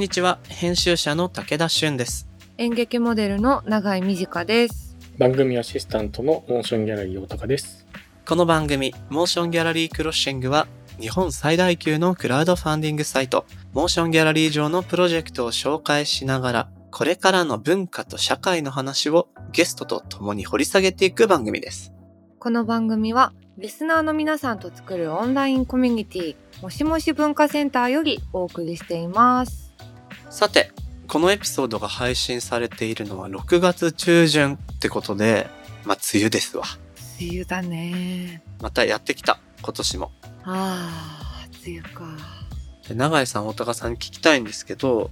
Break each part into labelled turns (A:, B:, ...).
A: こんにちは編集者の武田俊です
B: 演劇モデルの永井美智香です。
C: 番組アシスタントの MOTION GALLERY 大高です。
A: この番組 MOTION GALLERY CROSSING は日本最大級のクラウドファンディングサイト MOTION GALLERY 上のプロジェクトを紹介しながらこれからの文化と社会の話をゲストと共に掘り下げていく番組です
B: この番組はリスナーの皆さんと作るオンラインコミュニティもしもし文化センターよりお送りしています。
A: さてこのエピソードが配信されているのは6月中旬ってことでまあ梅雨ですわ
B: 梅雨だね。
A: またやってきた今年も
B: あー、梅雨か。
A: で永井さん大高さんに聞きたいんですけど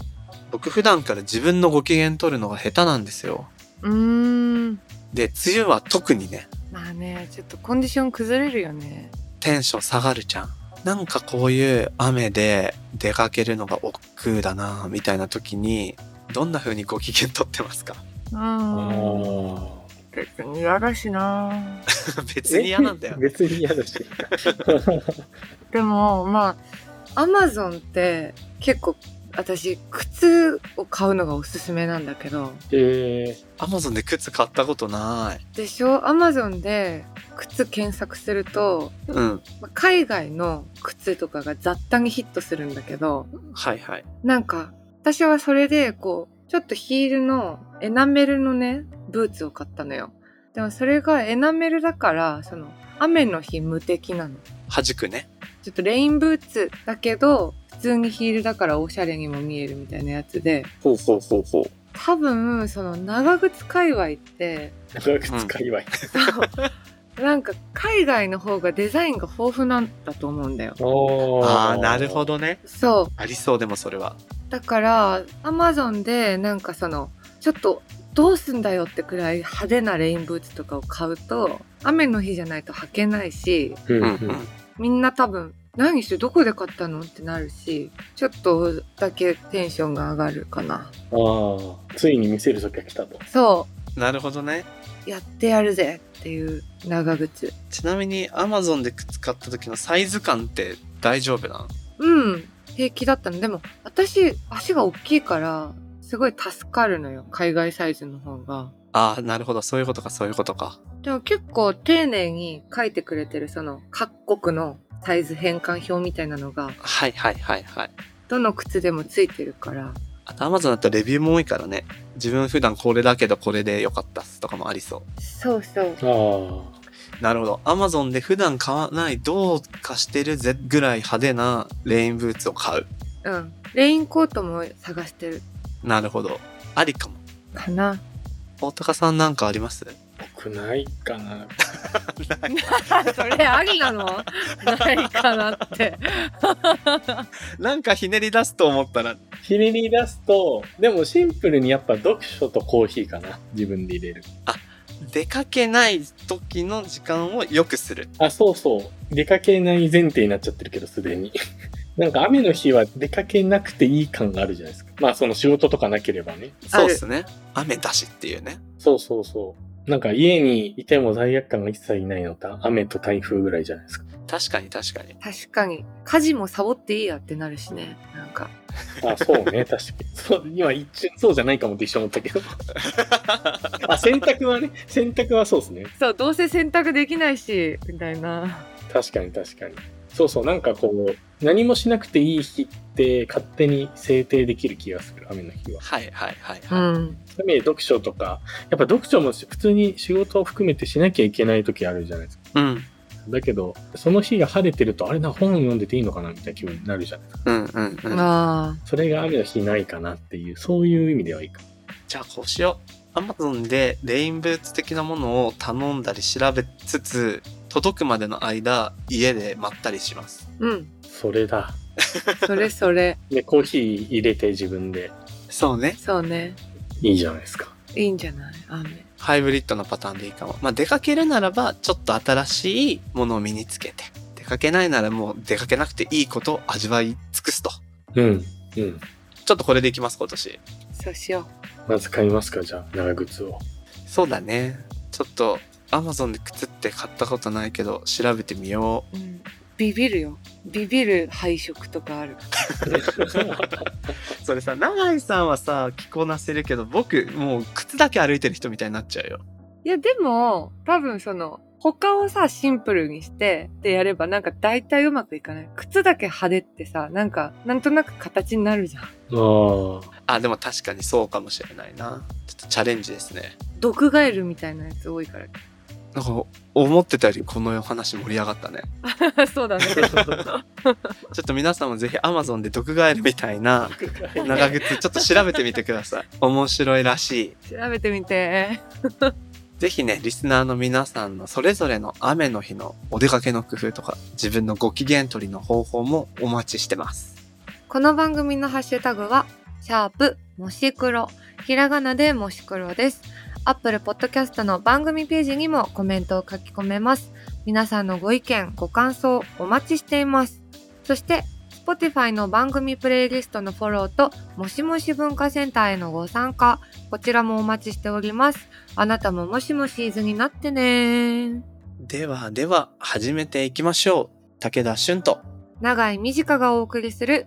A: 僕普段から自分のご機嫌取るのが下手なんですよ
B: うーん。
A: で梅雨は特にね
B: まあね、ちょっとコンディション崩れるよね。
A: テンション下がるじゃんなんかこういう雨で出かけるのが億劫だなみたいな時にどんな風にご機嫌取ってますか？
B: う
C: あ
B: ん。
C: ー
B: 別に嫌だしな。
A: 別に嫌なんだよ
C: え別に嫌だし。
B: でも、まあ、アマゾンって結構私、靴を買うのがおすすめなんだけど、
C: え
A: アマゾンで靴買ったことない。
B: でしょ？アマゾンで靴検索すると、
A: うん。
B: まあ海外の靴とかが雑多にヒットするんだけど、
A: はいはい。
B: なんか、私はそれで、こう、ちょっとヒールのエナメルのね、ブーツを買ったのよ。でもそれがエナメルだから、その、雨の日無敵なの。
A: 弾くね。
B: ちょっとレインブーツだけど、普通にヒールだからおしゃれにも見えるみたいなやつで、
A: ほうほうほうほう
B: 多分、その長靴界隈って、
C: ー、長靴界隈。
B: そうなんか海外の方がデザインが豊富なんだと思うんだよ。
A: ああなるほ。どね
B: そう。
A: ありそうでもそれは
B: だから、アマゾンでなんかその、ちょっとどうすんだよってくらい派手なレインブーツとかを買うと、雨の日じゃないと履けないし、
C: うんうん
B: みんな多分、何してどこで買ったの？ってなるし、ちょっとだけテンションが上がるかな。
C: ああ、ついに見せる時が来たと。
B: そ
A: なるほどね
B: う、やってやるぜっていう長靴。
A: ちなみにアマゾンで靴買った時のサイズ感って大丈夫なの？
B: うん、平気だったの。でも、私、足が大きいから、すごい助かるのよ。海外サイズの方が。
A: ああなるほどそういうことかそういうことか
B: でも結構丁寧に書いてくれてるその各国のサイズ変換表みたいなのが
A: はいはいはいはい。
B: どの靴でもついてるから。
A: あとアマゾンだとレビューも多いからね。自分普段これだけどこれで良かったっすとかもありそ
B: そうそう。
C: あ
A: うなるほど。アマゾンで普段買わないどうかしてるぜぐらい派手なレインブーツを買う。
B: うん。レインコートも探してる。
A: なるほど。ありかも。
B: かな。
A: 大高さんなんかあります？
C: あ、僕ないかな。
B: それありなの？ないかなって
A: なんかひねり出すと思ったら
C: ひねり出すと、でもシンプルにやっぱ読書とコーヒーかな。自分で入れる。
A: 出かけない時の時間を良くする
C: あ、そうそう。出かけない前提になっちゃってるけど、すでに。なんか雨の日は出かけなくていい感があるじゃないですか。まあその仕事とかなければね。
A: そうっすね雨だしっていうね
C: そうそうそう。なんか家にいても罪悪感が一切ないのって雨と台風ぐらいじゃないですか。
A: 確かに確かに
B: 確かに家事もサボっていいやってなるしねなんか
C: あ、そうね、確かに。そう、今一瞬そうじゃないかもって一瞬思ったけど。あ、洗濯はね、洗濯はそうですね。
B: そうどうせ洗濯できないしみたいな
C: 確かに確かに。そうそう、なんかこう、何もしなくていい日って勝手に制定できる気がする、雨の日は。
A: はいはいはい
B: うん
A: はい、
C: そういう意味で読書とか、やっぱ読書も普通に仕事を含めてしなきゃいけない時あるじゃないですか。
A: うん
C: だけど、その日が晴れてると、あれな、本読んでていいのかなみたいな気分になるじゃないですか。
A: うんうんうん
B: あ
C: それが雨の日ないかなっていう、そういう意味ではいいか。
A: じゃあこうしよう。アマゾンでレインブーツ的なものを頼んだり調べつつ、届くまでの間、家でまったりします。
B: ーうん
C: それだ。
B: それそれ
C: で、コーヒー入れて自分で。
A: そうね。
B: そうね
C: いいじゃないですか。
B: いいんじゃない？雨
A: ハイブリッドなパターンでいいかも。まあ出かけるならば、ちょっと新しいものを身につけて。出かけないならもう出かけなくていいことを味わい尽くすと。
C: うん。うん。
A: ちょっとこれでいきます、今年。
B: そうしよ
C: まず買いますか、じゃあ、長靴を。
A: そうだね。ちょっと、アマゾンで靴って買ったことないけど、調べてみよう。
B: う、うん、ビビるよ。ビビる配色とかある。
A: それさ、永井さんはさ、着こなせるけど、僕、もう靴だけ歩いてる人みたいになっちゃうよ。
B: いや、でも、多分その、他をさ、シンプルにして、でやればなんか大体うまくいかない。靴だけ派手ってさ、なんか、なんとなく形になるじゃん。
C: ああ。
A: あ、でも確かにそうかもしれないな。ちょっとチャレンジですね。
B: 毒ガエルみたいなやつ多いから。
A: なんか、思ってたよりこの話盛り上がったね。
B: そうだね。
A: ちょっと皆さんもぜひ Amazon で毒ガエルみたいな長靴ちょっと調べてみてください。面白いらしい。
B: 調べてみて。
A: ぜひね、リスナーの皆さんのそれぞれの雨の日のお出かけの工夫とか、自分のご機嫌取りの方法もお待ちしてます。
B: この番組のハッシュタグは、シャープもし黒。ひらがなでもし黒です。アップルポッドキャストの番組ページにもコメントを書き込めます。皆さんのご意見、ご感想お待ちしています。そして、Spotify の番組プレイリストのフォローと、もしもし文化センターへのご参加、こちらもお待ちしております。あなたももしもしーずになってね
A: ではでは、始めていきましょう。武田俊と。
B: 長井短がお送りする、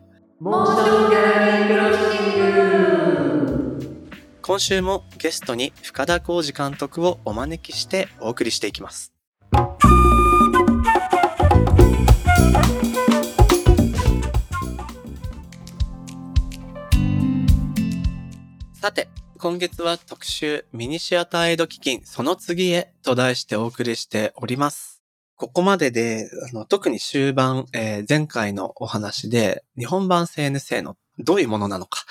A: 今週もゲストに深田浩二監督をお招きしてお送りしていきます。さて、今月は特集ミニシアターエイド基金その次へと題してお送りしております。ここまでで、あの特に終盤、えー前回のお話で日本版 CNC のどういうものなのか、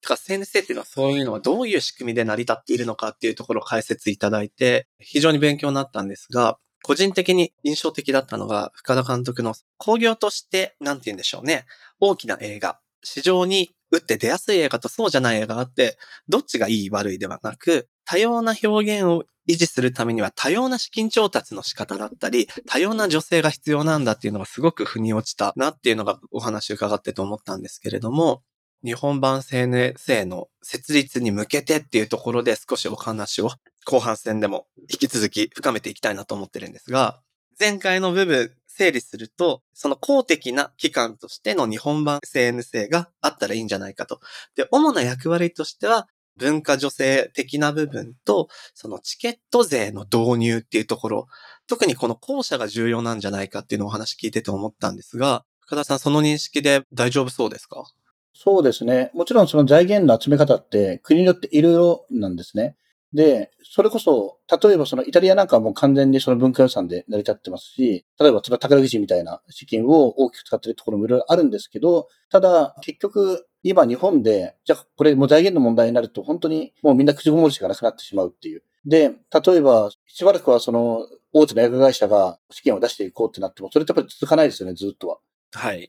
A: てか CNC っていうのはそういうのはどういう仕組みで成り立っているのかっていうところを解説いただいて、非常に勉強になったんですが、個人的に印象的だったのが、深田監督の工業として、なんて言うんでしょうね。大きな映画。市場に打って出やすい映画とそうじゃない映画があって、どっちがいい悪いではなく、多様な表現を維持するためには多様な資金調達の仕方だったり、多様な女性が必要なんだっていうのがすごく腑に落ちたなっていうのがお話伺ってと思ったんですけれども、日本版 CNC の設立に向けてっていうところで少しお話を後半戦でも引き続き深めていきたいなと思ってるんですが、前回の部分整理すると、その公的な機関としての日本版 CNC があったらいいんじゃないかと。で、主な役割としては、文化女性的な部分と、そのチケット税の導入っていうところ、特にこの後者が重要なんじゃないかっていうのをお話聞いてて思ったんですが、深田さんその認識で大丈夫そうですか？
D: そうですね。もちろんその財源の集め方って国によっていろいろなんですね。で、それこそ、例えばそのイタリアなんかはもう完全にその文化予算で成り立ってますし、例えばその宝くじみたいな資金を大きく使ってるところもいろいろあるんですけど、ただ結局今日本で、じゃあこれもう財源の問題になると本当にもうみんな口ごもりしかなくなってしまうっていう。で、例えばしばらくはその大手の映画会社が資金を出していこうってなっても、それってやっぱり続かないですよね、ずっとは。
A: はい。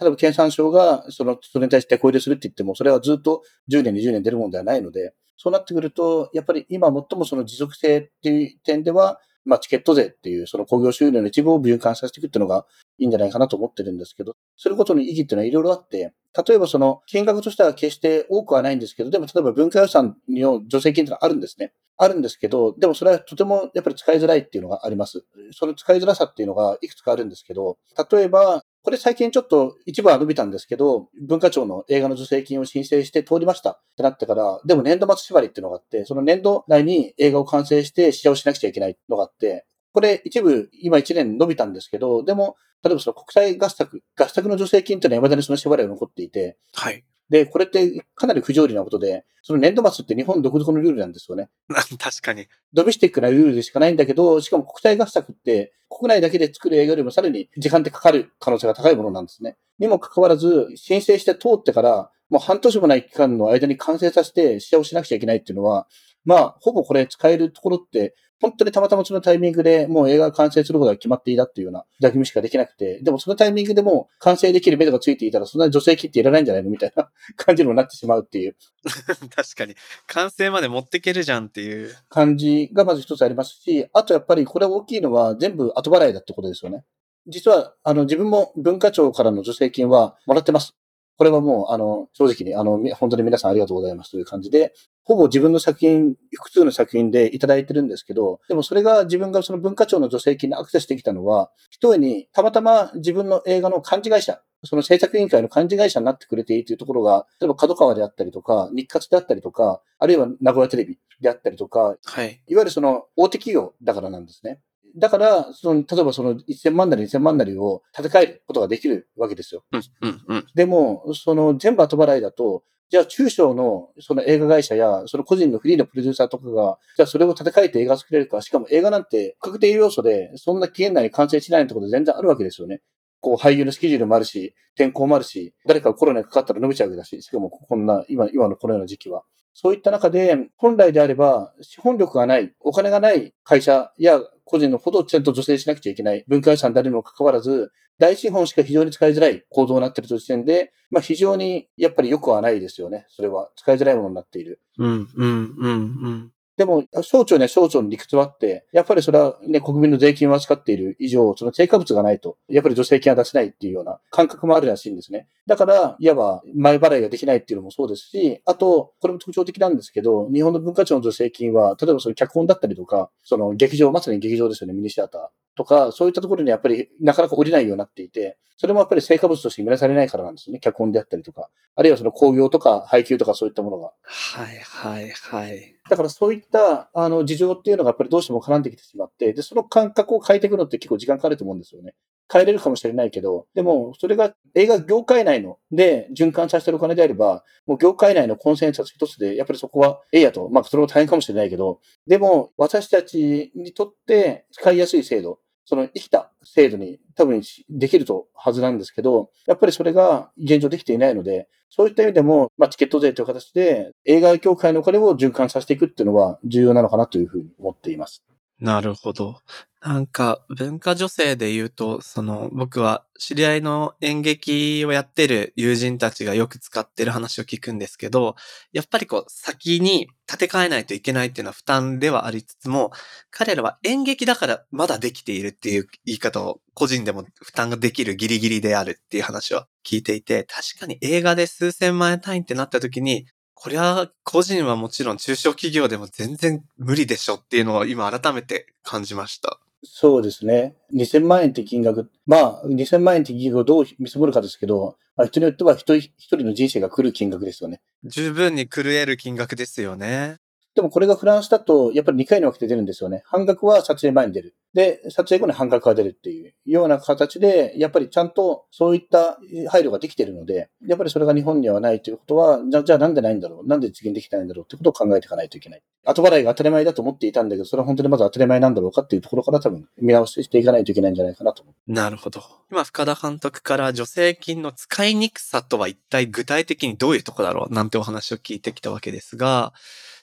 D: 例えば経産省がその、それに対して手こ入れするって言っても、それはずっと10年、20年出るものではないので、そうなってくると、やっぱり今最もその持続性っていう点では、まあチケット税っていうその工業収入の一部を循環させていくっていうのがいいんじゃないかなと思ってるんですけど、することの意義っていうのはいろいろあって、例えばその金額としては決して多くはないんですけど、でも例えば文化予算の助成金っていうのはあるんですね。あるんですけど、でもそれはとてもやっぱり使いづらいっていうのがあります。その使いづらさっていうのがいくつかあるんですけど、例えば、これ最近ちょっと一部は伸びたんですけど、文化庁の映画の助成金を申請して通りましたってなってから、でも年度末縛りっていうのがあって、その年度内に映画を完成して試写をしなくちゃいけないのがあって、これ一部今1年伸びたんですけど、でも、例えばその国際合作、合作の助成金っていうのは未だにその縛りが残っていて、
A: はい。
D: で、これってかなり不条理なことで、その年度末って日本独特のルールなんですよね。
A: 確かに。
D: ドメスティックなルールでしかないんだけど、しかも国際合作って国内だけで作る映画よりもさらに時間ってかかる可能性が高いものなんですね。にもかかわらず、申請して通ってから、もう半年もない期間の間に完成させて試写をしなくちゃいけないっていうのは、まあ、ほぼこれ使えるところって、本当にたまたまそのタイミングでもう映画が完成することが決まっていたっていうような抱きみしかできなくて、でもそのタイミングでもう完成できる目処がついていたら、そんな助成金っていらないんじゃないのみたいな感じにもなってしまうっていう
A: 確かに。完成まで持ってけるじゃんっていう。
D: 感じがまず一つありますし、あとやっぱりこれ大きいのは全部後払いだってことですよね。実は、あの、自分も文化庁からの助成金はもらってます。これはもう、あの、正直に、あの、本当に皆さんありがとうございますという感じで、ほぼ自分の作品、複数の作品でいただいてるんですけど、でもそれが自分がその文化庁の助成金にアクセスできたのは、一重にたまたま自分の映画の幹事会社、その制作委員会の幹事会社になってくれていいというところが、例えば角川であったりとか、日活であったりとか、あるいは名古屋テレビであったりとか、
A: はい。
D: いわゆるその大手企業だからなんですね。だから、その、例えばその1000万なり2000万なりを立て替えることができるわけですよ。
A: うん、うん、うん。
D: でも、その全部後払いだと、じゃあ中小のその映画会社や、その個人のフリーのプロデューサーとかが、じゃあそれを立て替えて映画作れるか、しかも映画なんて不確定要素で、そんな期限内に完成しないってこと全然あるわけですよね。こう俳優のスケジュールもあるし、天候もあるし、誰かがコロナにかかったら伸びちゃうわけだし、しかもこんな、今、今のこのような時期は。そういった中で、本来であれば、資本力がない、お金がない会社や個人のほどちゃんと助成しなくちゃいけない文化遺産であるにもかかわらず、大資本しか非常に使いづらい構造になっている時点で、まあ非常にやっぱり良くはないですよね。それは。使いづらいものになっている。
A: うん、うん、うん、うん。
D: でも、省庁には省庁の理屈はあって、やっぱりそれはね、国民の税金を扱っている以上、その成果物がないと、やっぱり助成金は出せないっていうような感覚もあるらしいんですね。だから、いわば前払いができないっていうのもそうですし、あと、これも特徴的なんですけど、日本の文化庁の助成金は、例えばその脚本だったりとか、その劇場、まさに劇場ですよね、ミニシアターとか、そういったところにやっぱりなかなか降りないようになっていて、それもやっぱり成果物として見なされないからなんですね。脚本であったりとか、あるいはその興行とか配給とかそういったものが。
A: はい、はい、はい。
D: だからそういった、あの、事情っていうのがやっぱりどうしても絡んできてしまって、で、その感覚を変えていくのって結構時間かかると思うんですよね。変えれるかもしれないけど、でも、それが映画業界内ので循環させてるお金であれば、もう業界内のコンセンサス一つで、やっぱりそこはええやと。まあ、それも大変かもしれないけど、でも、私たちにとって使いやすい制度、その生きた制度に多分できるとはずなんですけど、やっぱりそれが現状できていないので、そういった意味でも、まあ、チケット税という形で映画業界のお金を循環させていくっていうのは重要なのかなというふうに思っています。
A: なるほど。なんか、文化女性で言うと、その、僕は知り合いの演劇をやってる友人たちがよく使ってる話を聞くんですけど、やっぱりこう、先に立て替えないといけないっていうのは負担ではありつつも、彼らは演劇だからまだできているっていう言い方を個人でも負担ができるギリギリであるっていう話を聞いていて、確かに映画で数千万円単位ってなった時に、これは個人はもちろん中小企業でも全然無理でしょっていうのを今改めて感じました。
D: そうですね。2000万円って金額。まあ、2000万円って金額をどう見積もるかですけど、まあ、人によっては一人一人の人生が来る金額ですよね。
A: 十分に狂える金額ですよね。
D: でもこれがフランスだと、やっぱり2回に分けて出るんですよね。半額は撮影前に出る。で、撮影後に半額が出るっていうような形で、やっぱりちゃんとそういった配慮ができているので、やっぱりそれが日本にはないということは、じゃじゃあなんでないんだろう？なんで実現できてないんだろうってことを考えていかないといけない。後払いが当たり前だと思っていたんだけど、それは本当にまず当たり前なんだろうかっていうところから多分見直していかないといけないんじゃないかなと思う。
A: なるほど。今、深田監督から助成金の使いにくさとは一体具体的にどういうとこだろう？なんてお話を聞いてきたわけですが、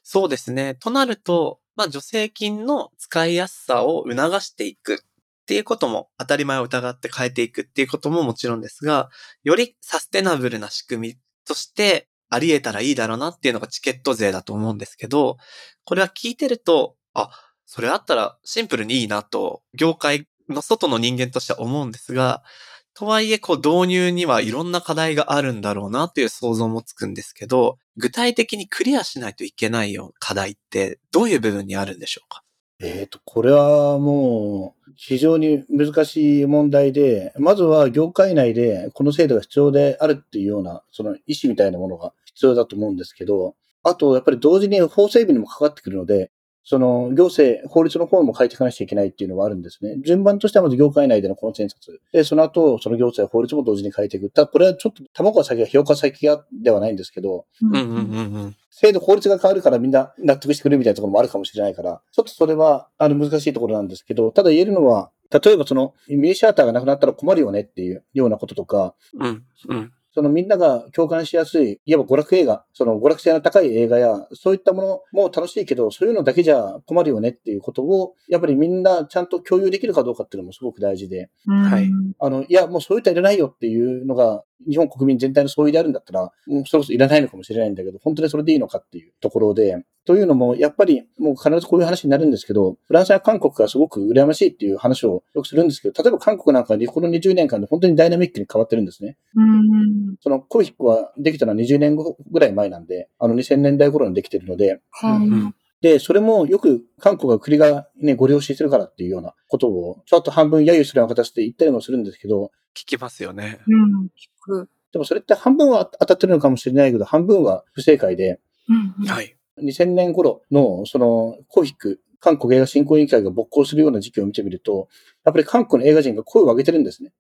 A: そうですね。となると、まあ、助成金の使いやすさを促していくっていうことも当たり前を疑って変えていくっていうことももちろんですが、よりサステナブルな仕組みとしてあり得たらいいだろうなっていうのがチケット税だと思うんですけど、これは聞いてると、あ、それあったらシンプルにいいなと、業界の外の人間としては思うんですが、とはいえ、こう、導入にはいろんな課題があるんだろうなっていう想像もつくんですけど、具体的にクリアしないといけないような課題って、どういう部分にあるんでしょうか？
D: えっ、と、これはもう非常に難しい問題で、まずは業界内でこの制度が必要であるっていうような、その意思みたいなものが必要だと思うんですけど、あと、やっぱり同時に法整備にもかかってくるので、その行政、法律の方も変えていかなきゃいけないっていうのはあるんですね。順番としてはまず業界内でのコンセンサス。で、その後、その行政、法律も同時に変えていく。ただ、これはちょっと卵が先が、ひよか先がではないんですけど、
A: うんうんうんうん。
D: 制度、法律が変わるからみんな納得してくれるみたいなところもあるかもしれないから、ちょっとそれは、あの、難しいところなんですけど、ただ言えるのは、例えばその、ミニシアターがなくなったら困るよねっていうようなこととか、
A: うんうん。
D: そのみんなが共感しやすい、いわば娯楽映画、その娯楽性の高い映画や、そういったものも楽しいけど、そういうのだけじゃ困るよねっていうことを、やっぱりみんなちゃんと共有できるかどうかっていうのもすごく大事で、
A: はい。
D: あの、いや、もうそういったいらないよっていうのが、日本国民全体の総意であるんだったら、もうそれこそいらないのかもしれないんだけど、本当にそれでいいのかっていうところで、というのも、やっぱりもう必ずこういう話になるんですけど、フランスや韓国がすごく羨ましいっていう話をよくするんですけど、例えば韓国なんかこの20年間で本当にダイナミックに変わってるんですね。
B: うん。
D: そのコーヒックはできたのは20年後ぐらい前なんで、あの2000年代頃にできてるので、
B: は
A: うん
D: で、それもよく韓国が国がね、ご了承するからっていうようなことを、ちょっと半分揶揄するような形で言ったりもするんですけど、
A: 聞きますよね。
B: うん。聞く。
D: でもそれって半分は当たってるのかもしれないけど、半分は不正解で、
B: うん。
A: はい。
D: 2000年頃の、その、コーヒック、韓国映画振興委員会が勃興するような時期を見てみると、やっぱり韓国の映画人が声を上げてるんですね。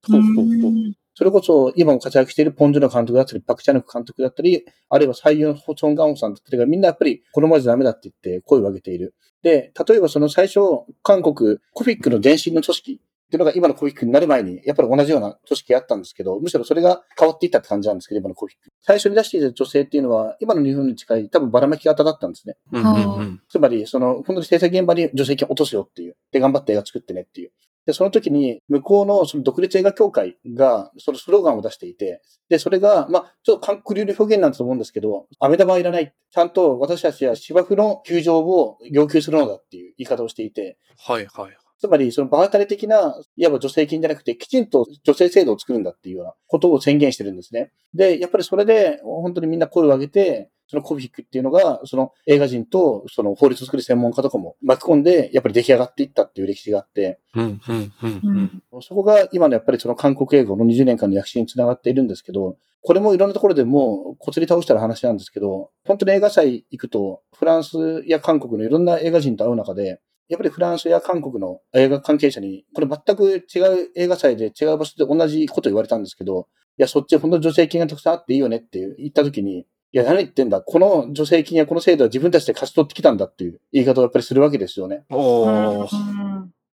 D: それこそ今も活躍しているポン・ジュノ監督だったり、パク・チャヌク監督だったり、あるいは俳優のホチョン・ガンホさんだったりがみんなやっぱりこのままじゃダメだって言って声を上げている。で、例えばその最初、韓国、コフィックの前身の組織っていうのが今のコフィックになる前に、やっぱり同じような組織があったんですけど、むしろそれが変わっていったって感じなんですけど、今のコフィック。最初に出していた女性っていうのは、今の日本に近い多分ばらまき型だったんですね。
A: うんうんうん。
D: つまり、その、本当に制作現場に助成金を落とすよっていう。で、頑張って映画作ってねっていう。で、その時に、向こうのその独立映画協会が、そのスローガンを出していて、で、それが、まあ、ちょっと韓国流の表現なんだと思うんですけど、飴玉はいらない。ちゃんと私たちは芝生の球場を要求するのだっていう言い方をしていて、
A: はいはい。
D: つまり、その場当たり的な、いわば助成金じゃなくて、きちんと女性制度を作るんだっていうようなことを宣言してるんですね。で、やっぱりそれで、本当にみんな声を上げて、そのコフィックっていうのが、その映画人と、その法律を作る専門家とかも巻き込んで、やっぱり出来上がっていったっていう歴史があって、
A: うんうんうん。
D: そこが今のやっぱりその韓国映画の20年間の躍進につながっているんですけど、これもいろんなところでもうこつり倒したら話なんですけど、本当に映画祭行くと、フランスや韓国のいろんな映画人と会う中で、やっぱりフランスや韓国の映画関係者に、これ全く違う映画祭で違う場所で同じこと言われたんですけど、いや、そっち本当に助成金がたくさんあっていいよねって言った時に、いや、何言ってんだ。この助成金やこの制度は自分たちで勝ち取ってきたんだっていう言い方をやっぱりするわけですよね。
A: おー。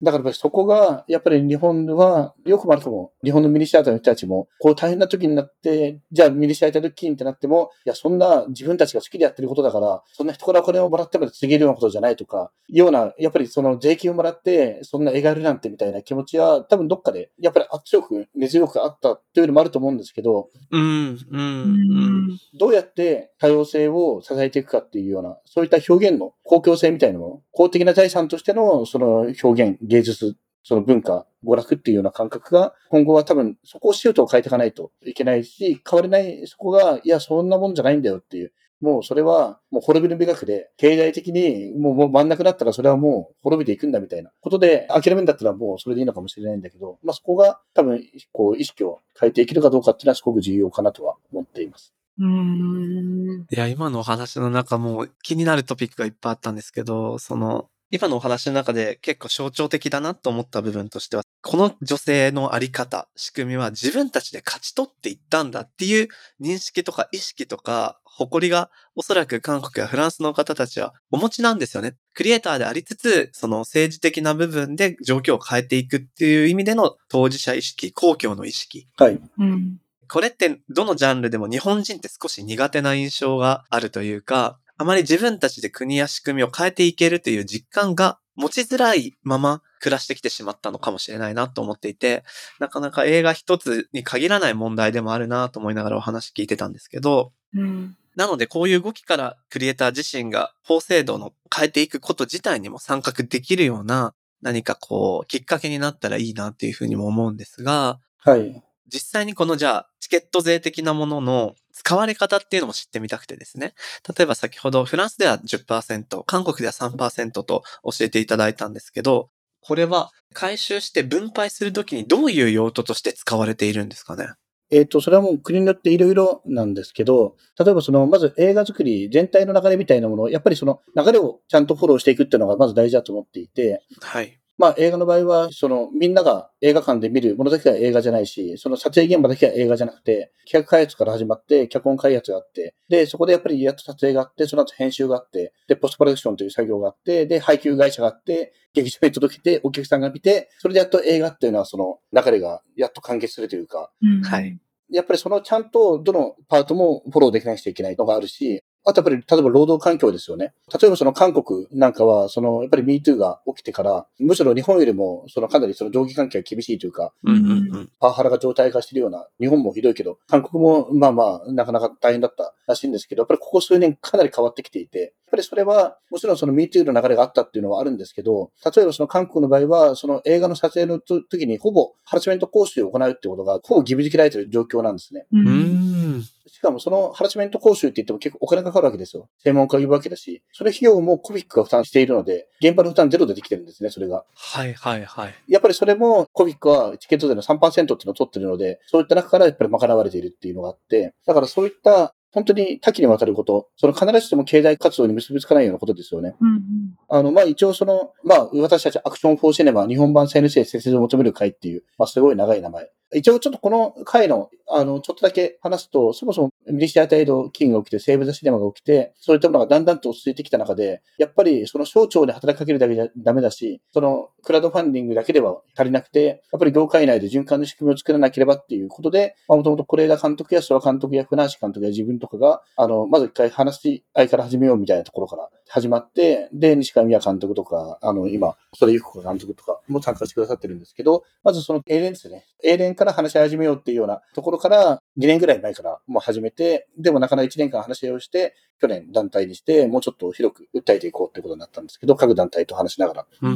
D: だからそこが、やっぱり日本は、よくも悪くも、日本のミニシアターの人たちも、こう大変な時になって、じゃあミニシアターの金ってなっても、いや、そんな自分たちが好きでやってることだから、そんな人からお金をもらってまで告げるようなことじゃないとか、ような、やっぱりその税金をもらって、そんな映画やるなんてみたいな気持ちは、多分どっかで、やっぱり強く、根強くあったというのもあると思うんですけど、
A: うんうんうん。
D: どうやって多様性を支えていくかっていうような、そういった表現の公共性みたいなもの、公的な財産としてのその表現、芸術、その文化、娯楽っていうような感覚が、今後は多分そこをシュートを変えていかないといけないし、変われないそこが、いや、そんなもんじゃないんだよっていう。もうそれはもう滅びる美学で、経済的にもうもう真ん中だったらそれはもう滅びていくんだみたいなことで諦めるんだったらもうそれでいいのかもしれないんだけど、まあそこが多分こう意識を変えていけるかどうかっていうのはすごく重要かなとは思っています。
B: うん。
A: いや、今のお話の中も気になるトピックがいっぱいあったんですけど、その、今のお話の中で結構象徴的だなと思った部分としては、この女性のあり方、仕組みは自分たちで勝ち取っていったんだっていう認識とか意識とか誇りがおそらく韓国やフランスの方たちはお持ちなんですよね。クリエイターでありつつ、その政治的な部分で状況を変えていくっていう意味での当事者意識、公共の意識。
D: はい。
B: うん。
A: これってどのジャンルでも日本人って少し苦手な印象があるというか、あまり自分たちで国や仕組みを変えていけるという実感が持ちづらいまま暮らしてきてしまったのかもしれないなと思っていて、なかなか映画一つに限らない問題でもあるなと思いながらお話聞いてたんですけど、
B: うん。
A: なのでこういう動きからクリエイター自身が法制度の変えていくこと自体にも参画できるような何かこうきっかけになったらいいなっていうふうにも思うんですが、
D: はい。
A: 実際にこのじゃあチケット税的なものの使われ方っていうのも知ってみたくてですね。例えば先ほどフランスでは10%、韓国では3%と教えていただいたんですけど、これは回収して分配するときにどういう用途として使われているんですかね？
D: えっ、と、それはもう国によっていろいろなんですけど、例えばその、まず映画作り全体の流れみたいなものを、やっぱりその流れをちゃんとフォローしていくっていうのがまず大事だと思っていて、
A: はい。
D: まあ映画の場合は、そのみんなが映画館で見るものだけが映画じゃないし、その撮影現場だけが映画じゃなくて、企画開発から始まって、脚本開発があって、で、そこでやっぱりやっと撮影があって、その後編集があって、で、ポストプロダクションという作業があって、で、配給会社があって、劇場に届けて、お客さんが見て、それでやっと映画っていうのはその流れがやっと完結するというか、
B: うん
A: はい。
D: やっぱりそのちゃんとどのパートもフォローできなくちゃいけないのがあるし、あとやっぱり、例えば労働環境ですよね。例えばその韓国なんかは、その、やっぱり MeToo が起きてから、むしろ日本よりも、そのかなりその上下関係が厳しいというか、
A: うんうんうん、
D: パワハラが状態化しているような、日本もひどいけど、韓国もまあまあ、なかなか大変だったらしいんですけど、やっぱりここ数年かなり変わってきていて、やっぱりそれは、もちろんその MeToo の流れがあったっていうのはあるんですけど、例えばその韓国の場合は、その映画の撮影の時にほぼハラスメント講習を行うっていうことが、ほぼ義務付けられている状況なんですね。
A: うん
D: しかもそのハラスメント講習って言っても結構お金がかかるわけですよ。専門家が言うわけだし、それ費用もコビックが負担しているので、現場の負担ゼロでできてるんですね、それが。
A: はいはいはい。
D: やっぱりそれもコビックはチケット税の3%っていうのを取ってるので、そういった中からやっぱり賄われているっていうのがあって、だからそういった本当に多岐にわたること、その必ずしも経済活動に結びつかないようなことですよね。
B: うんうん、
D: あの、まあ、一応その、まあ、私たちアクションフォーシネマ日本版 CNC 設立を求める会っていう、まあ、すごい長い名前。一応ちょっとこの回の、あの、ちょっとだけ話すと、そもそもミリシアタイドキングが起きて、セーブ・ザ・シネマが起きて、そういったものがだんだんと落ち着いてきた中で、やっぱりその省庁で働きかけるだけじゃダメだし、そのクラウドファンディングだけでは足りなくて、やっぱり業界内で循環の仕組みを作らなければっていうことで、もともと是枝監督や諏訪監督や船橋監督や自分とかが、あの、まず一回話し合いから始めようみたいなところから始まって、で、西川宮監督とか、あの、今、それゆく子監督とかも参加してくださってるんですけど、まずその A 連ですね。A 連から話し始めようっていうようなところから、2年ぐらい前からもう始めて、でもなかなか1年間話し合いをして、去年団体にして、もうちょっと広く訴えていこうってことになったんですけど、各団体と話しながら、
A: うんう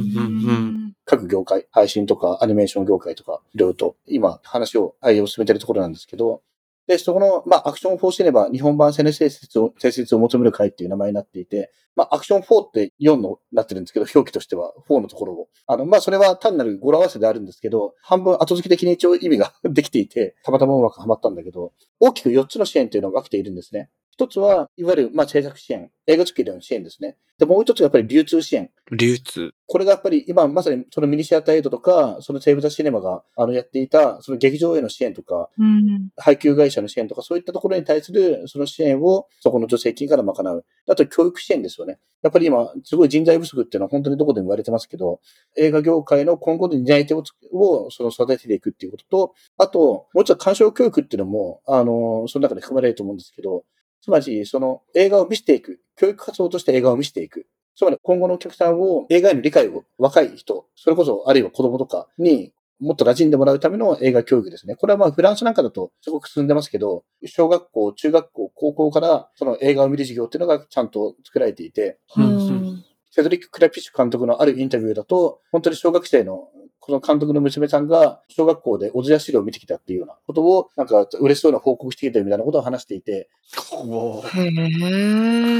A: んうん、
D: 各業界、配信とかアニメーション業界とか、いろいろと今話を、愛を進めているところなんですけど、で、そこの、まあ、アクション4してれば、日本版セネ成説を、成立を求める会っていう名前になっていて、まあ、アクション4って4のなってるんですけど、表記としては4のところを。あの、まあ、それは単なる語呂合わせであるんですけど、半分後付け的に一応意味が できていて、たまたまうまくはまったんだけど、大きく4つの支援っていうのが分けているんですね。一つは、いわゆる、まあ、制作支援、映画作りの支援ですね。で、もう一つがやっぱり流通支援。
A: 流通。
D: これがやっぱり今まさにそのミニシアターエイドとか、そのセーブ・ザ・シネマがあのやっていた、その劇場への支援とか、
B: うん、
D: 配給会社の支援とか、そういったところに対するその支援をそこの助成金から賄う。あと教育支援ですよね。やっぱり今、すごい人材不足っていうのは本当にどこでも言われてますけど、映画業界の今後の担い手ををその育てていくっていうことと、あと、もう一つは鑑賞教育っていうのも、あの、その中で含まれると思うんですけど、つまり、その映画を見せていく。教育活動として映画を見せていく。つまり、今後のお客さんを映画への理解を若い人、それこそあるいは子供とかにもっと馴染んでもらうための映画教育ですね。これはまあフランスなんかだとすごく進んでますけど、小学校、中学校、高校からその映画を見る授業っていうのがちゃんと作られていて、
B: うん、
D: セドリック・クラピッシュ監督のあるインタビューだと、本当に小学生のこの監督の娘さんが小学校で小津安を見てきたっていうようなことを、なんか嬉しそうな報告してきてるみたいなことを話していて。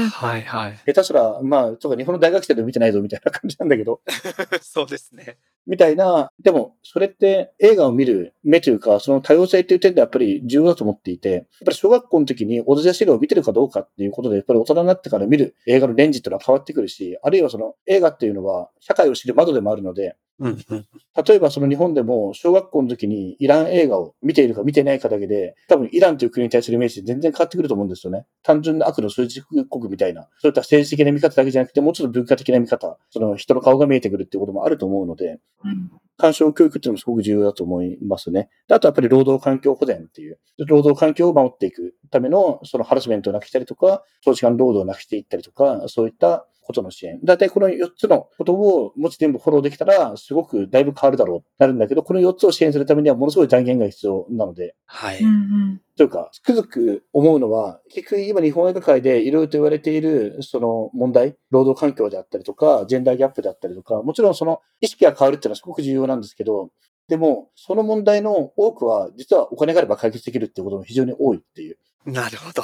A: はいはい。
D: 下手すら、まあ、とか日本の大学生で見てないぞみたいな感じなんだけど。
A: そうですね。
D: みたいな、でも、それって映画を見る目というか、その多様性っていう点でやっぱり重要だと思っていて、やっぱり小学校の時に小津安を見てるかどうかっていうことで、やっぱり大人になってから見る映画のレンジっていうのは変わってくるし、あるいはその映画っていうのは社会を知る窓でもあるので、
A: うんうん、
D: 例えばその日本でも小学校の時にイラン映画を見ているか見てないかだけで、多分イランという国に対するイメージ全然変わってくると思うんですよね。単純な悪の数字国みたいな、そういった政治的な見方だけじゃなくて、もうちょっと文化的な見方、その人の顔が見えてくるっていうこともあると思うので、
B: うん。
D: 干渉教育っていうのもすごく重要だと思いますね。あとやっぱり労働環境保全っていう、労働環境を守っていくためのそのハラスメントをなくしたりとか、長時間労働をなくしていったりとか、そういったことの支援。だいたいこの4つのことをもし全部フォローできたら、すごくだいぶ変わるだろうなるんだけど、この4つを支援するためにはものすごい財源が必要なので。
A: はい。
D: というか、つくづく思うのは、結局今日本映画界でいろいろと言われているその問題、労働環境であったりとか、ジェンダーギャップであったりとか、もちろんその意識が変わるっていうのはすごく重要なんですけど、でも、その問題の多くは、実はお金があれば解決できるっていうことも非常に多いっていう。
A: なるほど。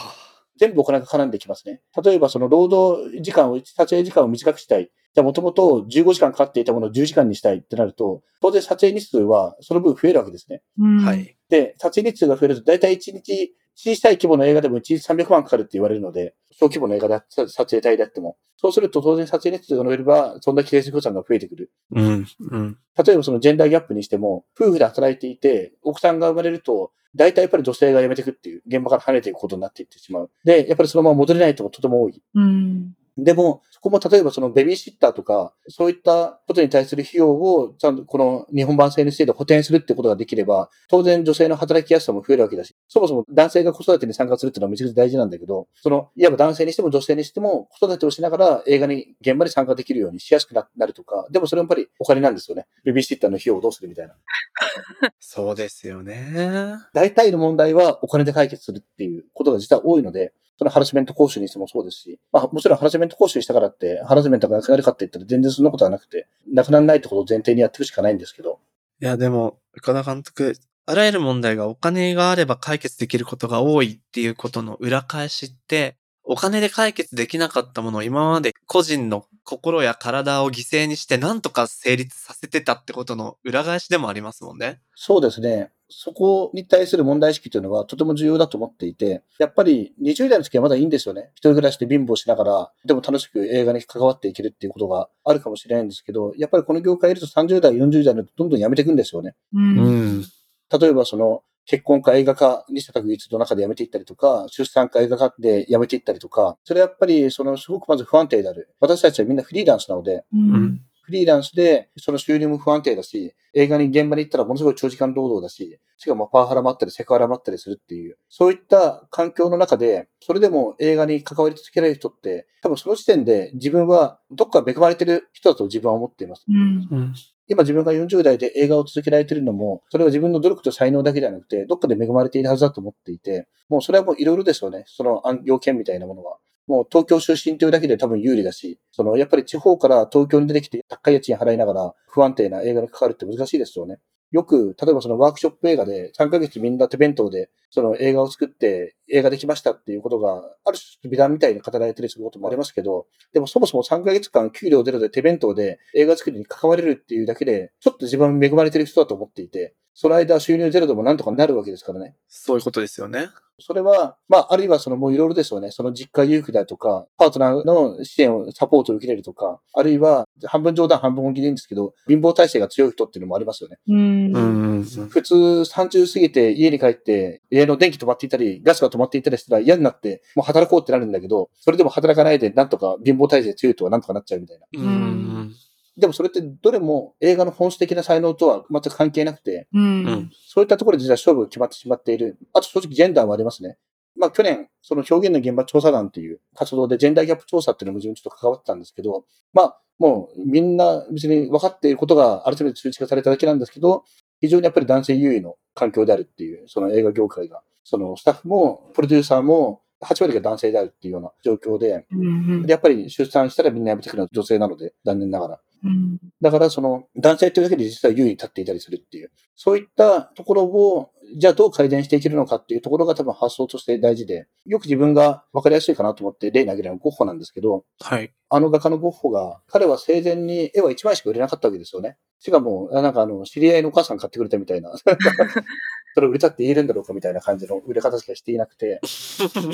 D: 全部お金が絡んできますね。例えばその労働時間を、撮影時間を短くしたい。じゃあもともと15時間かかっていたものを10時間にしたいってなると、当然撮影日数はその分増えるわけですね。
A: はい。
D: で、撮影日数が増えると大体1日小さい規模の映画でも1日300万かかるって言われるので、小規模の映画で撮影隊であっても。そうすると当然撮影日数が伸びれば、そんな規制予算が増えてくる。
A: うん。うん。
D: 例えばそのジェンダーギャップにしても、夫婦で働いていて、奥さんが生まれると、大体やっぱり女性が辞めていくっていう、現場から離れていくことになっていってしまう。で、やっぱりそのまま戻れない人もとても多い。
B: うん。
D: でも、そこも例えばそのベビーシッターとか、そういったことに対する費用をちゃんとこの日本版制に制で補填するってことができれば、当然女性の働きやすさも増えるわけだし、そもそも男性が子育てに参加するっていうのはめちゃくちゃ大事なんだけど、その、いわば男性にしても女性にしても子育てをしながら映画に、現場に参加できるようにしやすくなるとか、でもそれはやっぱりお金なんですよね。ベビーシッターの費用をどうするみたいな。
A: そうですよね。
D: 大体の問題はお金で解決するっていうことが実は多いので、そのハラスメント講習にしてもそうですし、まあもちろんハラスメント講習したからって、ハラスメントがなくなるかって言ったら全然そんなことはなくて、なくならないってことを前提にやっていくしかないんですけど。
A: いや、でも、岡田監督、あらゆる問題がお金があれば解決できることが多いっていうことの裏返しって、お金で解決できなかったものを今まで個人の心や体を犠牲にして何とか成立させてたってことの裏返しでもありますもんね。
D: そうですね。そこに対する問題意識というのはとても重要だと思っていて、やっぱり20代の時はまだいいんですよね。一人暮らしで貧乏しながら、でも楽しく映画に関わっていけるっていうことがあるかもしれないんですけど、やっぱりこの業界いると30代、40代のどんどん辞めていくんですよね。
B: うん。
A: うん、
D: 例えばその、結婚か映画化にした確率の中で辞めていったりとか、出産か映画化で辞めていったりとか、それはやっぱり、その、すごくまず不安定である。私たちはみんなフリーランスなので、
B: うん、
D: フリーランスで、その収入も不安定だし、映画に現場に行ったらものすごい長時間労働だし、しかもパワハラもあったり、セクハラもあったりするっていう、そういった環境の中で、それでも映画に関わり続けられる人って、多分その時点で自分はどっか恵まれてる人だと自分は思っています。
B: うん
D: 今自分が40代で映画を続けられているのも、それは自分の努力と才能だけじゃなくて、どっかで恵まれているはずだと思っていて、もうそれはもういろいろですよね。その要件みたいなものは。もう東京出身というだけで多分有利だし、そのやっぱり地方から東京に出てきて高い家賃払いながら不安定な映画にかかるって難しいですよね。よく、例えばそのワークショップ映画で3ヶ月みんな手弁当でその映画を作って映画できましたっていうことがある種美談みたいに語られたりすることもありますけど、でもそもそも3ヶ月間給料ゼロで手弁当で映画作りに関われるっていうだけで、ちょっと自分恵まれてる人だと思っていて、その間収入ゼロでもなんとかなるわけですからね。
A: そういうことですよね。
D: それは、まあ、あるいはそのもういろいろですよね。その実家裕福だとか、パートナーの支援を、サポートを受けれるとか、あるいは半分冗談半分本気でいいんですけど、貧乏体制が強い人っていうのもありますよね。
B: うん。
A: うん
D: 普通30過ぎて家に帰って家の電気止まっていたり、ガスが止まっていたりしたら嫌になって、もう働こうってなるんだけど、それでも働かないでなんとか貧乏体制強いとはなんとかなっちゃうみたいな。
A: うん
D: でもそれってどれも映画の本質的な才能とは全く関係なくて、
B: うん、
D: そういったところで実は勝負が決まってしまっている。あと正直ジェンダーもありますね。まあ去年、その表現の現場調査団っていう活動でジェンダーギャップ調査っていうのも自分ちょっと関わってたんですけど、まあもうみんな別に分かっていることが改めて数値化されただけなんですけど、非常にやっぱり男性優位の環境であるっていう、その映画業界が。そのスタッフも、プロデューサーも、8割が男性であるっていうような状況で、
B: うん、
D: でやっぱり出産したらみんな辞めてくるのは女性なので、残念ながら。
B: うん、
D: だからその男性というだけで実は優位に立っていたりするっていう、そういったところを、じゃあどう改善していけるのかっていうところが多分発想として大事で、よく自分が分かりやすいかなと思って例投げるのはゴッホなんですけど、
A: はい。
D: あの画家のゴッホが、彼は生前に絵は1枚しか売れなかったわけですよね。しかも、なんかあの、知り合いのお母さん買ってくれたみたいな。それ売れたって言えるんだろうかみたいな感じの売れ方しかしていなくて。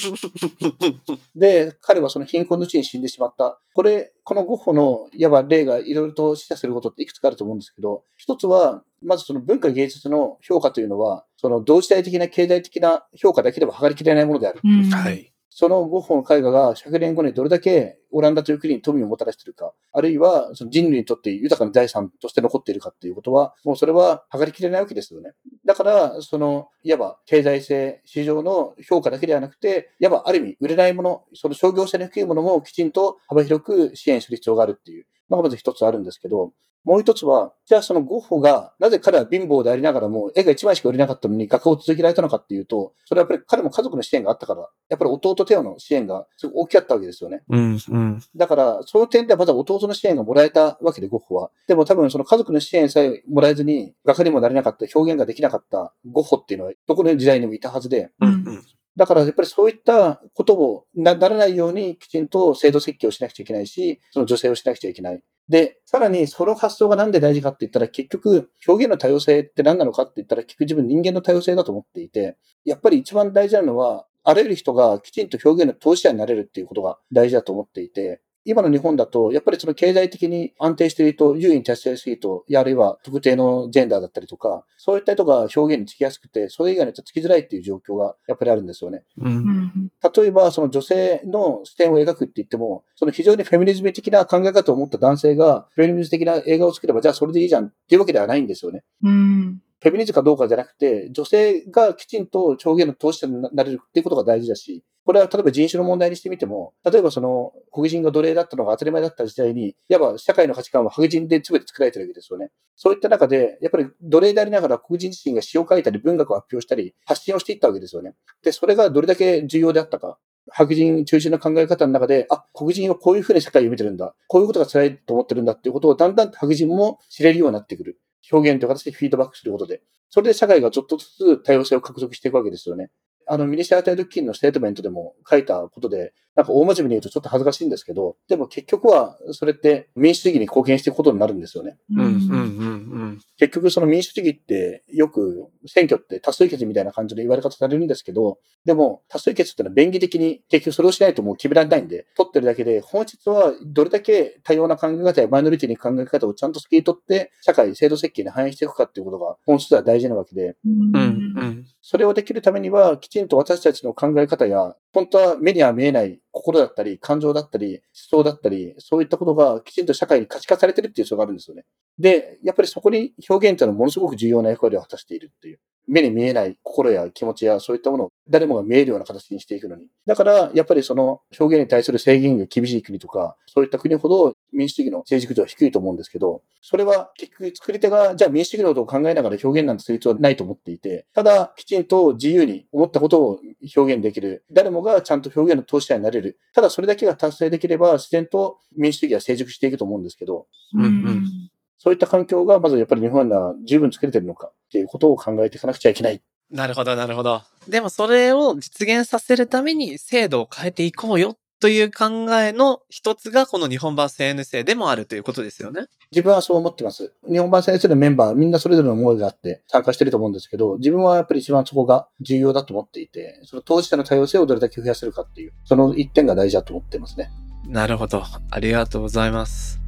D: で、彼はその貧困のうちに死んでしまった。これ、このゴッホの、いわば例がいろいろと示唆することっていくつかあると思うんですけど、一つは、まずその文化芸術の評価というのは、その同時代的な経済的な評価だけでは測りきれないものである。
B: うん、
A: はい。
D: そのゴッホの絵画が100年後にどれだけオランダという国に富をもたらしているか、あるいはその人類にとって豊かな財産として残っているかっていうことは、もうそれは測りきれないわけですよね。だから、その、いわば経済性、市場の評価だけではなくて、いわばある意味売れないもの、その商業性の低いものもきちんと幅広く支援する必要があるっていうのがまず一つあるんですけど、もう一つは、じゃあそのゴッホが、なぜ彼は貧乏でありながらも、絵が一枚しか売れなかったのに画家を続けられたのかっていうと、それはやっぱり彼も家族の支援があったから、やっぱり弟テオの支援がすごく大きかったわけですよね。
A: うん、うん。
D: だから、その点ではまず弟の支援がもらえたわけで、ゴッホは。でも多分その家族の支援さえもらえずに、画家にもなれなかった、表現ができなかったゴッホっていうのは、どこの時代にもいたはずで、
A: うん、うん
D: だからやっぱりそういったことをならないようにきちんと制度設計をしなくちゃいけないし、その女性をしなくちゃいけない。で、さらにその発想がなんで大事かって言ったら結局表現の多様性って何なのかって言ったら結局自分人間の多様性だと思っていて、やっぱり一番大事なのはあらゆる人がきちんと表現の当事者になれるっていうことが大事だと思っていて、今の日本だと、やっぱりその経済的に安定していると、優位に立ちやすいと、あるいは特定のジェンダーだったりとか、そういった人が表現につきやすくて、それ以外の人つきづらいっていう状況がやっぱりあるんですよね。
A: う。
B: うんん
D: 例えば、その女性の視点を描くって言っても、その非常にフェミニズム的な考え方を持った男性が、フェミニズム的な映画を作れば、じゃあそれでいいじゃんっていうわけではないんですよね。
B: うん
D: フェミニズムかどうかじゃなくて、女性がきちんと表現の当事者になれるっていうことが大事だし、これは例えば人種の問題にしてみても、例えばその黒人が奴隷だったのが当たり前だった時代に、いわば社会の価値観は白人で全て作られてるわけですよね。そういった中で、やっぱり奴隷でありながら黒人自身が詩を書いたり文学を発表したり、発信をしていったわけですよね。で、それがどれだけ重要であったか。白人中心の考え方の中で、あ、黒人はこういうふうに世界を見てるんだ。こういうことが辛いと思ってるんだっていうことをだんだん白人も知れるようになってくる。表現という形でフィードバックすることで。それで社会がちょっとずつ多様性を獲得していくわけですよね。あの、ミニシアタードキンのステートメントでも書いたことで、なんか大真面目に言うとちょっと恥ずかしいんですけど、でも結局はそれって民主主義に貢献していくことになるんですよね。
A: うん。うん。うん。
D: 結局その民主主義ってよく選挙って多数決みたいな感じで言われ方されるんですけど、でも多数決ってのは便宜的に結局それをしないともう決められないんで、取ってるだけで本質はどれだけ多様な考え方やマイノリティに考え方をちゃんとすき取って社会、制度設計に反映していくかっていうことが本質は大事なわけで、
B: うん
A: うん。うん。
D: それをできるためには、きちんと私たちの考え方や、本当は目には見えない心だったり、感情だったり、思想だったり、そういったことがきちんと社会に可視化されてるっていう必要があるんですよね。で、やっぱりそこに表現というのはものすごく重要な役割を果たしているっていう。目に見えない心や気持ちやそういったものを誰もが見えるような形にしていくのに。だから、やっぱりその表現に対する制限が厳しい国とか、そういった国ほど民主主義の成熟度は低いと思うんですけど、それは結局作り手が、じゃあ民主主義のことを考えながら表現なんてする必要はないと思っていて、ただ、きちんと自由に思ったことを表現できる。誰もがちゃんと表現の当事者になれる。ただそれだけが達成できれば、自然と民主主義は成熟していくと思うんですけど、
A: うんうん
D: そういった環境がまずやっぱり日本には十分作れてるのかっていうことを考えていかなくちゃいけない。
A: なるほど、なるほど。でもそれを実現させるために制度を変えていこうよという考えの一つがこの日本版 CN 制でもあるということですよね。
D: 自分はそう思ってます。日本版先生のメンバー、みんなそれぞれの思いがあって参加してると思うんですけど、自分はやっぱり一番そこが重要だと思っていて、その当事者の多様性をどれだけ増やせるかっていう、その一点が大事だと思っていますね。
A: なるほど。ありがとうございます。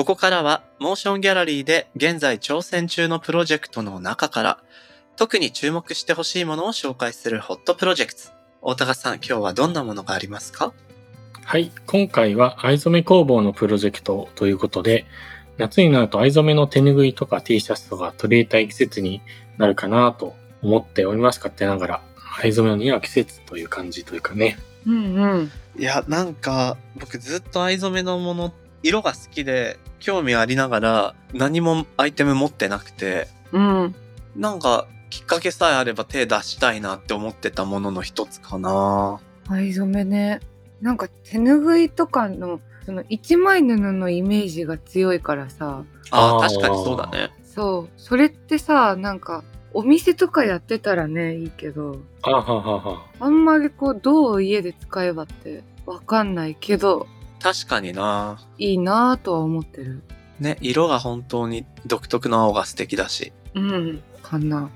A: ここからは、モーションギャラリーで現在挑戦中のプロジェクトの中から、特に注目してほしいものを紹介するホットプロジェクト。大高さん、今日はどんなものがありますか？
C: はい。今回は藍染め工房のプロジェクトということで、夏になると藍染めの手拭いとか T シャツとか取り入れたい季節になるかなと思っております勝手ながら。藍染めには季節という感じというかね。
B: うんうん。
A: いや、なんか、僕ずっと藍染めのもの、色が好きで、興味ありながら、何もアイテム持ってなくて、
B: うん。
A: なんか、きっかけさえあれば手出したいなって思ってたものの一つかな。
B: 藍染めね。なんか手ぬぐいとかの、その一枚布のイメージが強いからさ、
A: ああ、確かにそうだね。
B: そう。それってさ、なんか、お店とかやってたらね、いいけど、
C: あははは。
B: あんまりこう、どう家で使えばってわかんないけど、
A: 確かにな。
B: いいなぁとは思ってる。
A: ね、色が本当に独特な青が素敵だし。
B: うん。かな。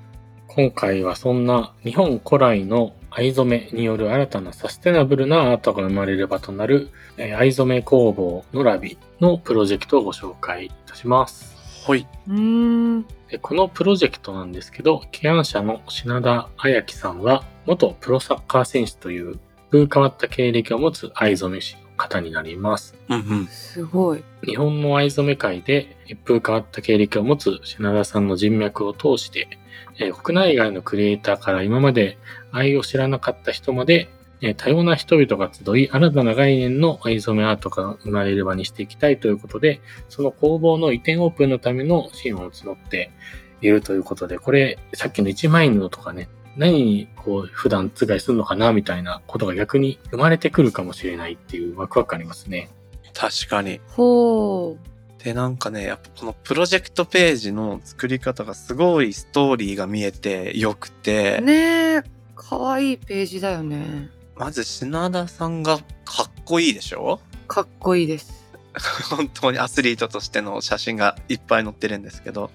C: 今回はそんな日本古来の藍染めによる新たなサステナブルなアートが生まれる場となる、えー藍染め工房のラビのプロジェクトをご紹介いたします。
A: ほい。
B: うーん。
C: でこのプロジェクトなんですけど、起案者の品田彩樹さんは、元プロサッカー選手という、風変わった経歴を持つ藍染め師の方になります。
A: うんうん。
B: すごい。
C: 日本の藍染め界で一風変わった経歴を持つ品田さんの人脈を通して、えー国内外のクリエイターから今まで藍を知らなかった人まで、えー多様な人々が集い、新たな概念の藍染めアートが生まれる場にしていきたいということで、その工房の移転オープンのための支援を募っているということで、これ、さっきの一枚布とかね、何にこう普段使いするのかなみたいなことが逆に生まれてくるかもしれないっていうワクワクありますね。
A: 確かに。
B: ほ
A: で、なんかね、やっぱこのプロジェクトページの作り方がすごいストーリーが見えてよくて、
B: う。ねえ。かわいいページだよね。
A: まず品田さんがかっこいいでしょ？
B: かっこいいです。
A: 本当にアスリートとしての写真がいっぱい載ってるんですけど、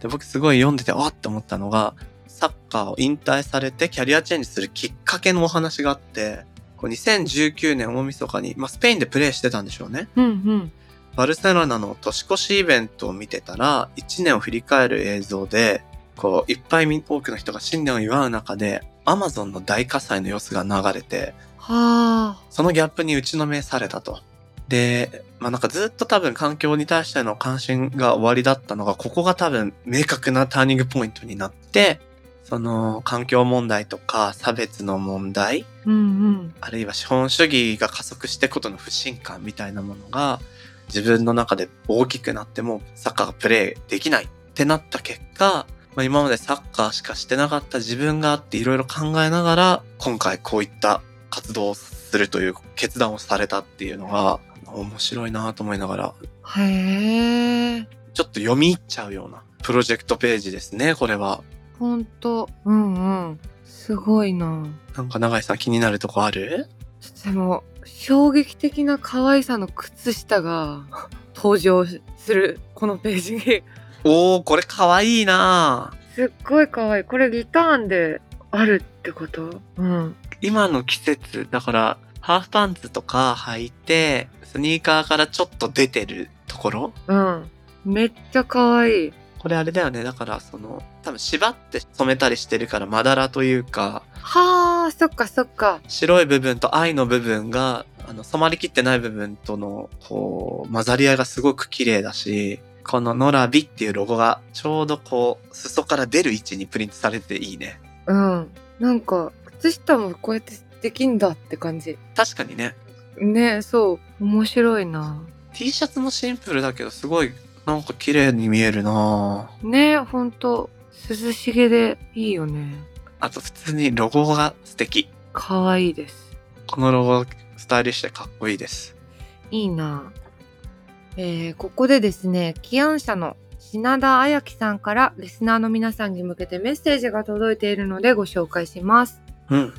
A: で僕すごい読んでて、あって思ったのが、サッカーを引退されてキャリアチェンジするきっかけのお話があって、こう2019年大晦日に、まあ、スペインでプレーしてたんでしょうね。
B: うんうん。
A: バルセロナの年越しイベントを見てたら、1年を振り返る映像で、こう、いっぱいみ多くの人が新年を祝う中で、アマゾンの大火災の様子が流れて、
B: はあ。
A: そのギャップに打ちのめされたと。で、まあなんかずっと多分環境に対しての関心が終わりだったのが、ここが多分明確なターニングポイントになって、その環境問題とか差別の問題、
B: うんうん。
A: あるいは資本主義が加速していくことの不信感みたいなものが自分の中で大きくなってもサッカーがプレーできないってなった結果、まあ、今までサッカーしかしてなかった自分があっていろいろ考えながら今回こういった活動をするという決断をされたっていうのが面白いなと思いながら
B: へえ。
A: ちょっと読み入っちゃうようなプロジェクトページですねこれは。
B: ほんと。うんうん。すごいな。
A: なんか永井さん気になるとこある？
B: でも、衝撃的な可愛さの靴下が 登場する、このページに。
A: おーこれかわいいな
B: すっごい可愛い。これリターンであるってこと？うん。
A: 今の季節、だから、ハーフパンツとか履いて、スニーカーからちょっと出てるところ？
B: うん。めっちゃ可愛い。
A: これあれだよね。だから、その、多分縛って染めたりしてるから、まだらというか、
B: はあ、そっかそっか。
A: 白い部分と愛の部分が、あの、染まりきってない部分との、こう、混ざり合いがすごく綺麗だし、このノラビっていうロゴが、ちょうどこう、裾から出る位置にプリントされていいね。
B: うん。なんか、靴下もこうやってできんだって感じ。
A: 確かにね。
B: ねそう。面白いな。
A: T シャツもシンプルだけど、すごい、なんか綺麗に見えるなぁ
B: ねほんと、涼しげでいいよね。
A: あと普通にロゴが素敵。
B: 可愛いです。
A: このロゴスタイリッシュでかっこいいです。
B: いいな。えーここでですね、起案者の品田彩樹さんからリスナーの皆さんに向けてメッセージが届いているのでご紹介します。
A: うん。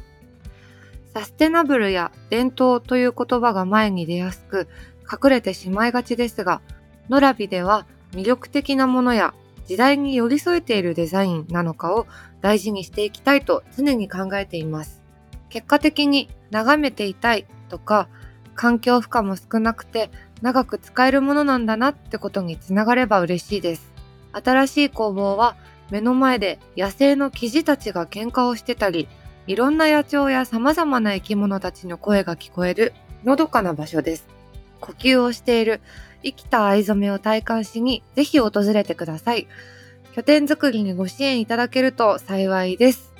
B: サステナブルや伝統という言葉が前に出やすく隠れてしまいがちですが、ノラビでは魅力的なものや時代に寄り添えているデザインなのかを大事にしていきたいと常に考えています。結果的に眺めていたいとか環境負荷も少なくて長く使えるものなんだなってことにつながれば嬉しいです。新しい工房は目の前で野生のキジたちが喧嘩をしてたりいろんな野鳥や様々な生き物たちの声が聞こえるのどかな場所です。呼吸をしている生きた藍染めを体感しにぜひ訪れてください。拠点作りにご支援いただけると幸いです。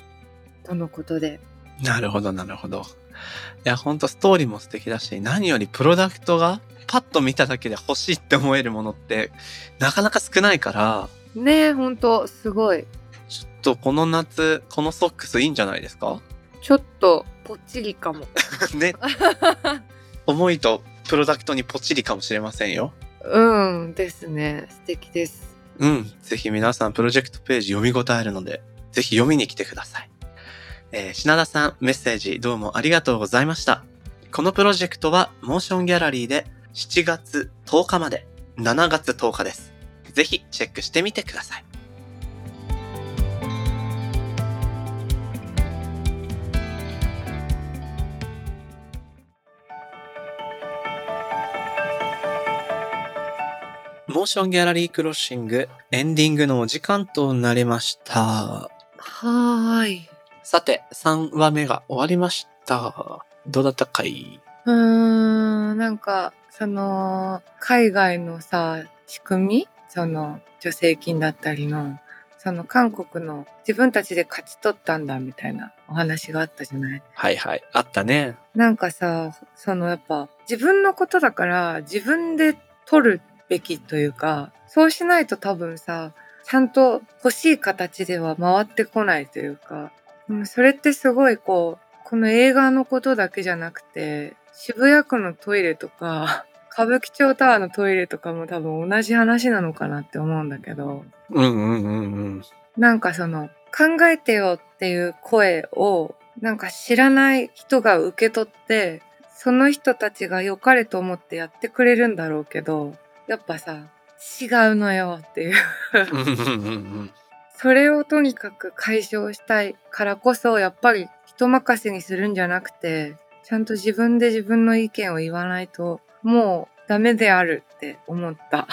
B: とのことで。
A: なるほど、なるほど。いや、ほんとストーリーも素敵だし、何よりプロダクトがパッと見ただけで欲しいって思えるものってなかなか少ないから、
B: ねえ、ほんと、すごい。
A: ちょっとこの夏、このソックスいいんじゃないですか？
B: ちょっと、ぽっちりかも。
A: ね。思いとプロダクトにポチリかもしれませんよ。
B: うん、ですね。素敵です。
A: うん。ぜひ皆さんプロジェクトページ読み応えるので、ぜひ読みに来てください。えー品田さん、メッセージどうもありがとうございました。このプロジェクトはモーションギャラリーで7月10日まで7月10日です。ぜひチェックしてみてください。モーションギャラリークロッシングエンディングのお時間となりました。
B: はーい。
A: さて、3話目が終わりました。どうだったかい？う
B: ーん、なんか、その、海外のさ、仕組み？その、助成金だったりの、その韓国の自分たちで勝ち取ったんだみたいなお話があったじゃない？
A: はいはい。あったね。
B: なんかさ、そのやっぱ自分のことだから自分で取るべきというか、そうしないと多分さ、ちゃんと欲しい形では回ってこないというか、うんそれってすごいこう、この映画のことだけじゃなくて、渋谷区のトイレとか、歌舞伎町タワーのトイレとかも多分同じ話なのかなって思うんだけど、
A: うんうんうんうん。
B: なんかその考えてよっていう声をなんか知らない人が受け取ってその人たちが良かれと思ってやってくれるんだろうけど、やっぱさ、違うのよっていう。それをとにかく解消したいからこそ、やっぱり人任せにするん。じゃなくて、ちゃん。と自分で自分の意見を言わないと、もうダメであるって思った。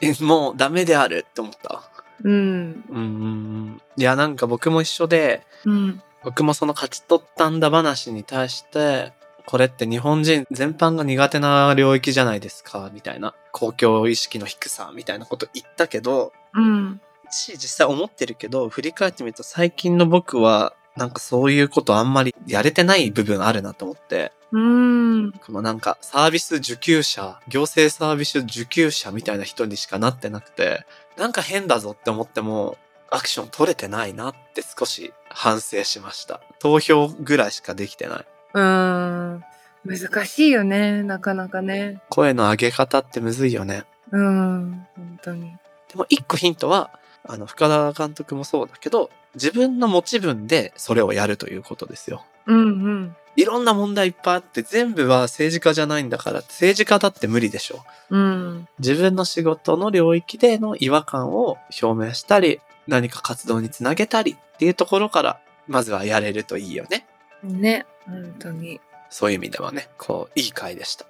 A: え、もうダメであるって思った。
B: うん。
A: うん。うん。うん。いや、なん。か僕も一緒で、
B: うん。
A: 僕もその勝ち取ったん。だ話に対して、これって日本人全般が苦手な領域じゃないですか、みたいな。公共意識の低さ、みたいなこと言ったけど、
B: うん。
A: し、実際思ってるけど、振り返ってみると最近の僕は、なんかそういうことあんまりやれてない部分あるなと思って、
B: うん。
A: このなんかサービス受給者、行政サービス受給者みたいな人にしかなってなくて、なんか変だぞって思っても、アクション取れてないなって少し反省しました。投票ぐらいしかできてない。
B: うーん。難しいよね。なかなかね。
A: 声の上げ方ってむずいよね。
B: うん。本当に。
A: でも一個ヒントは、あの、深田監督もそうだけど、自分の持ち分でそれをやるということですよ。
B: うんうん。
A: いろんな問題いっぱいあって全部は政治家じゃないんだから政治家だって無理でしょ。
B: うん。
A: 自分の仕事の領域での違和感を表明したり、何か活動につなげたりっていうところから、まずはやれるといいよね。
B: ね。本当に。
A: そういう意味ではね、こう、いい回でした。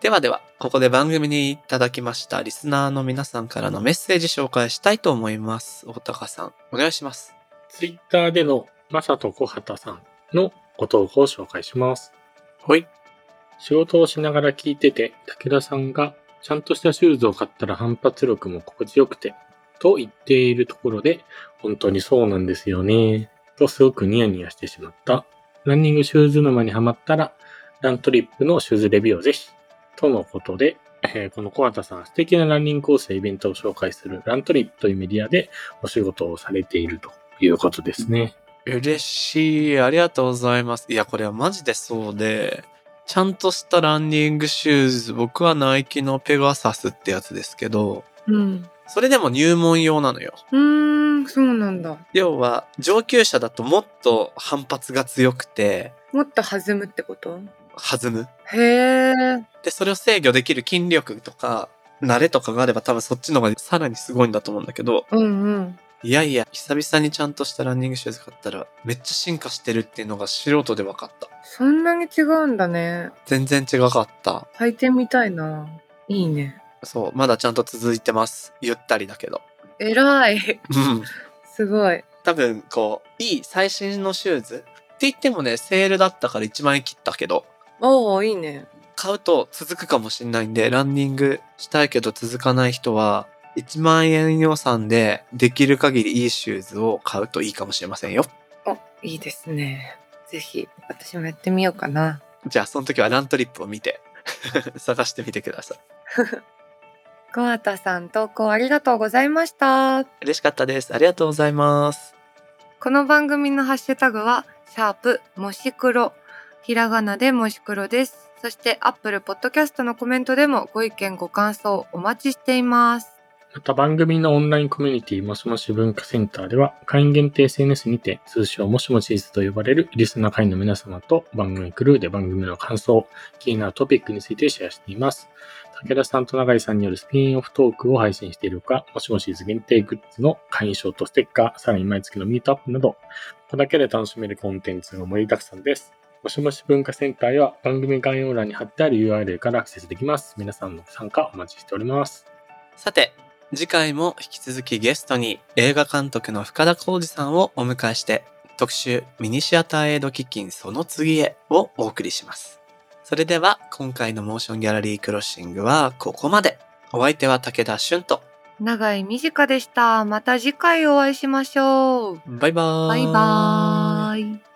A: ではでは、ここで番組にいただきましたリスナーの皆さんからのメッセージ紹介したいと思います。大高さん、お願いします。
C: ツイッターでのまさとこはたさんのご投稿を紹介します。
A: ほい。
C: 仕事をしながら聞いてて、武田さんがちゃんとしたシューズを買ったら反発力も心地よくて、と言っているところで、本当にそうなんですよね。とすごくニヤニヤしてしまった。ランニングシューズ沼にはまったら、ラントリップのシューズレビューをぜひ。とのことで、えーこの小畑さん、素敵なランニングコースやイベントを紹介するラントリップというメディアでお仕事をされているということですね。
A: 嬉しい。ありがとうございます。いや、これはマジでそうで、ちゃんとしたランニングシューズ、僕はナイキのペガサスってやつですけど、
B: うん。
A: それでも入門用なのよ。
B: うーん、そうなんだ。
A: 要は、上級者だともっと反発が強くて、
B: もっと弾むってこと？
A: 弾む。
B: へえ。
A: で、それを制御できる筋力とか、慣れとかがあれば多分そっちの方がさらにすごいんだと思うんだけど、
B: うんうん。
A: いやいや、久々にちゃんとしたランニングシューズ買ったら、めっちゃ進化してるっていうのが素人で分かった。
B: そんなに違うんだね。
A: 全然違かった。
B: 履いてみたいな。いいね。
A: そう、まだちゃんと続いてます。ゆったりだけど。
B: えらい。
A: うん。
B: すごい。
A: 多分、こう、いい最新のシューズ。って言ってもね、セールだったから1万円切ったけど、
B: おおいいね。
A: 買うと続くかもしれないんで、ランニングしたいけど続かない人は、1万円予算でできる限りいいシューズを買うといいかもしれませんよ。
B: お、いいですね。ぜひ、私もやってみようかな。
A: じゃあ、その時はラントリップを見て、探してみてください。
B: 小畑さん投稿ありがとうございました。
A: 嬉しかったです。ありがとうございます。
B: この番組のハッシュタグは、シャープもし黒。ひらがなでもし黒です。そして、アップルポッドキャストのコメントでもご意見ご感想お待ちしています。
C: また番組のオンラインコミュニティもしもし文化センターでは会員限定 SNS にて通称もしもしーズと呼ばれるリスナー会員の皆様と番組クルーで番組の感想、気になるトピックについてシェアしています。武田さんと永井さんによるスピンオフトークを配信しているほか、もしもしーズ限定グッズの会員証とステッカー、さらに毎月のミートアップなど、ここだけで楽しめるコンテンツが盛りだくさんです。もしもし文化センターへは番組概要欄に貼ってある URL からアクセスできます。皆さんの参加お待ちしております。
A: さて、次回も引き続きゲストに映画監督の深田浩二さんをお迎えして特集ミニシアターエイド基金その次へをお送りします。それでは今回のモーションギャラリークロッシングはここまで。お相手は武田俊と
B: 長井美智香でした。また次回お会いしましょう。
A: バイバーイ。
B: バイバーイ。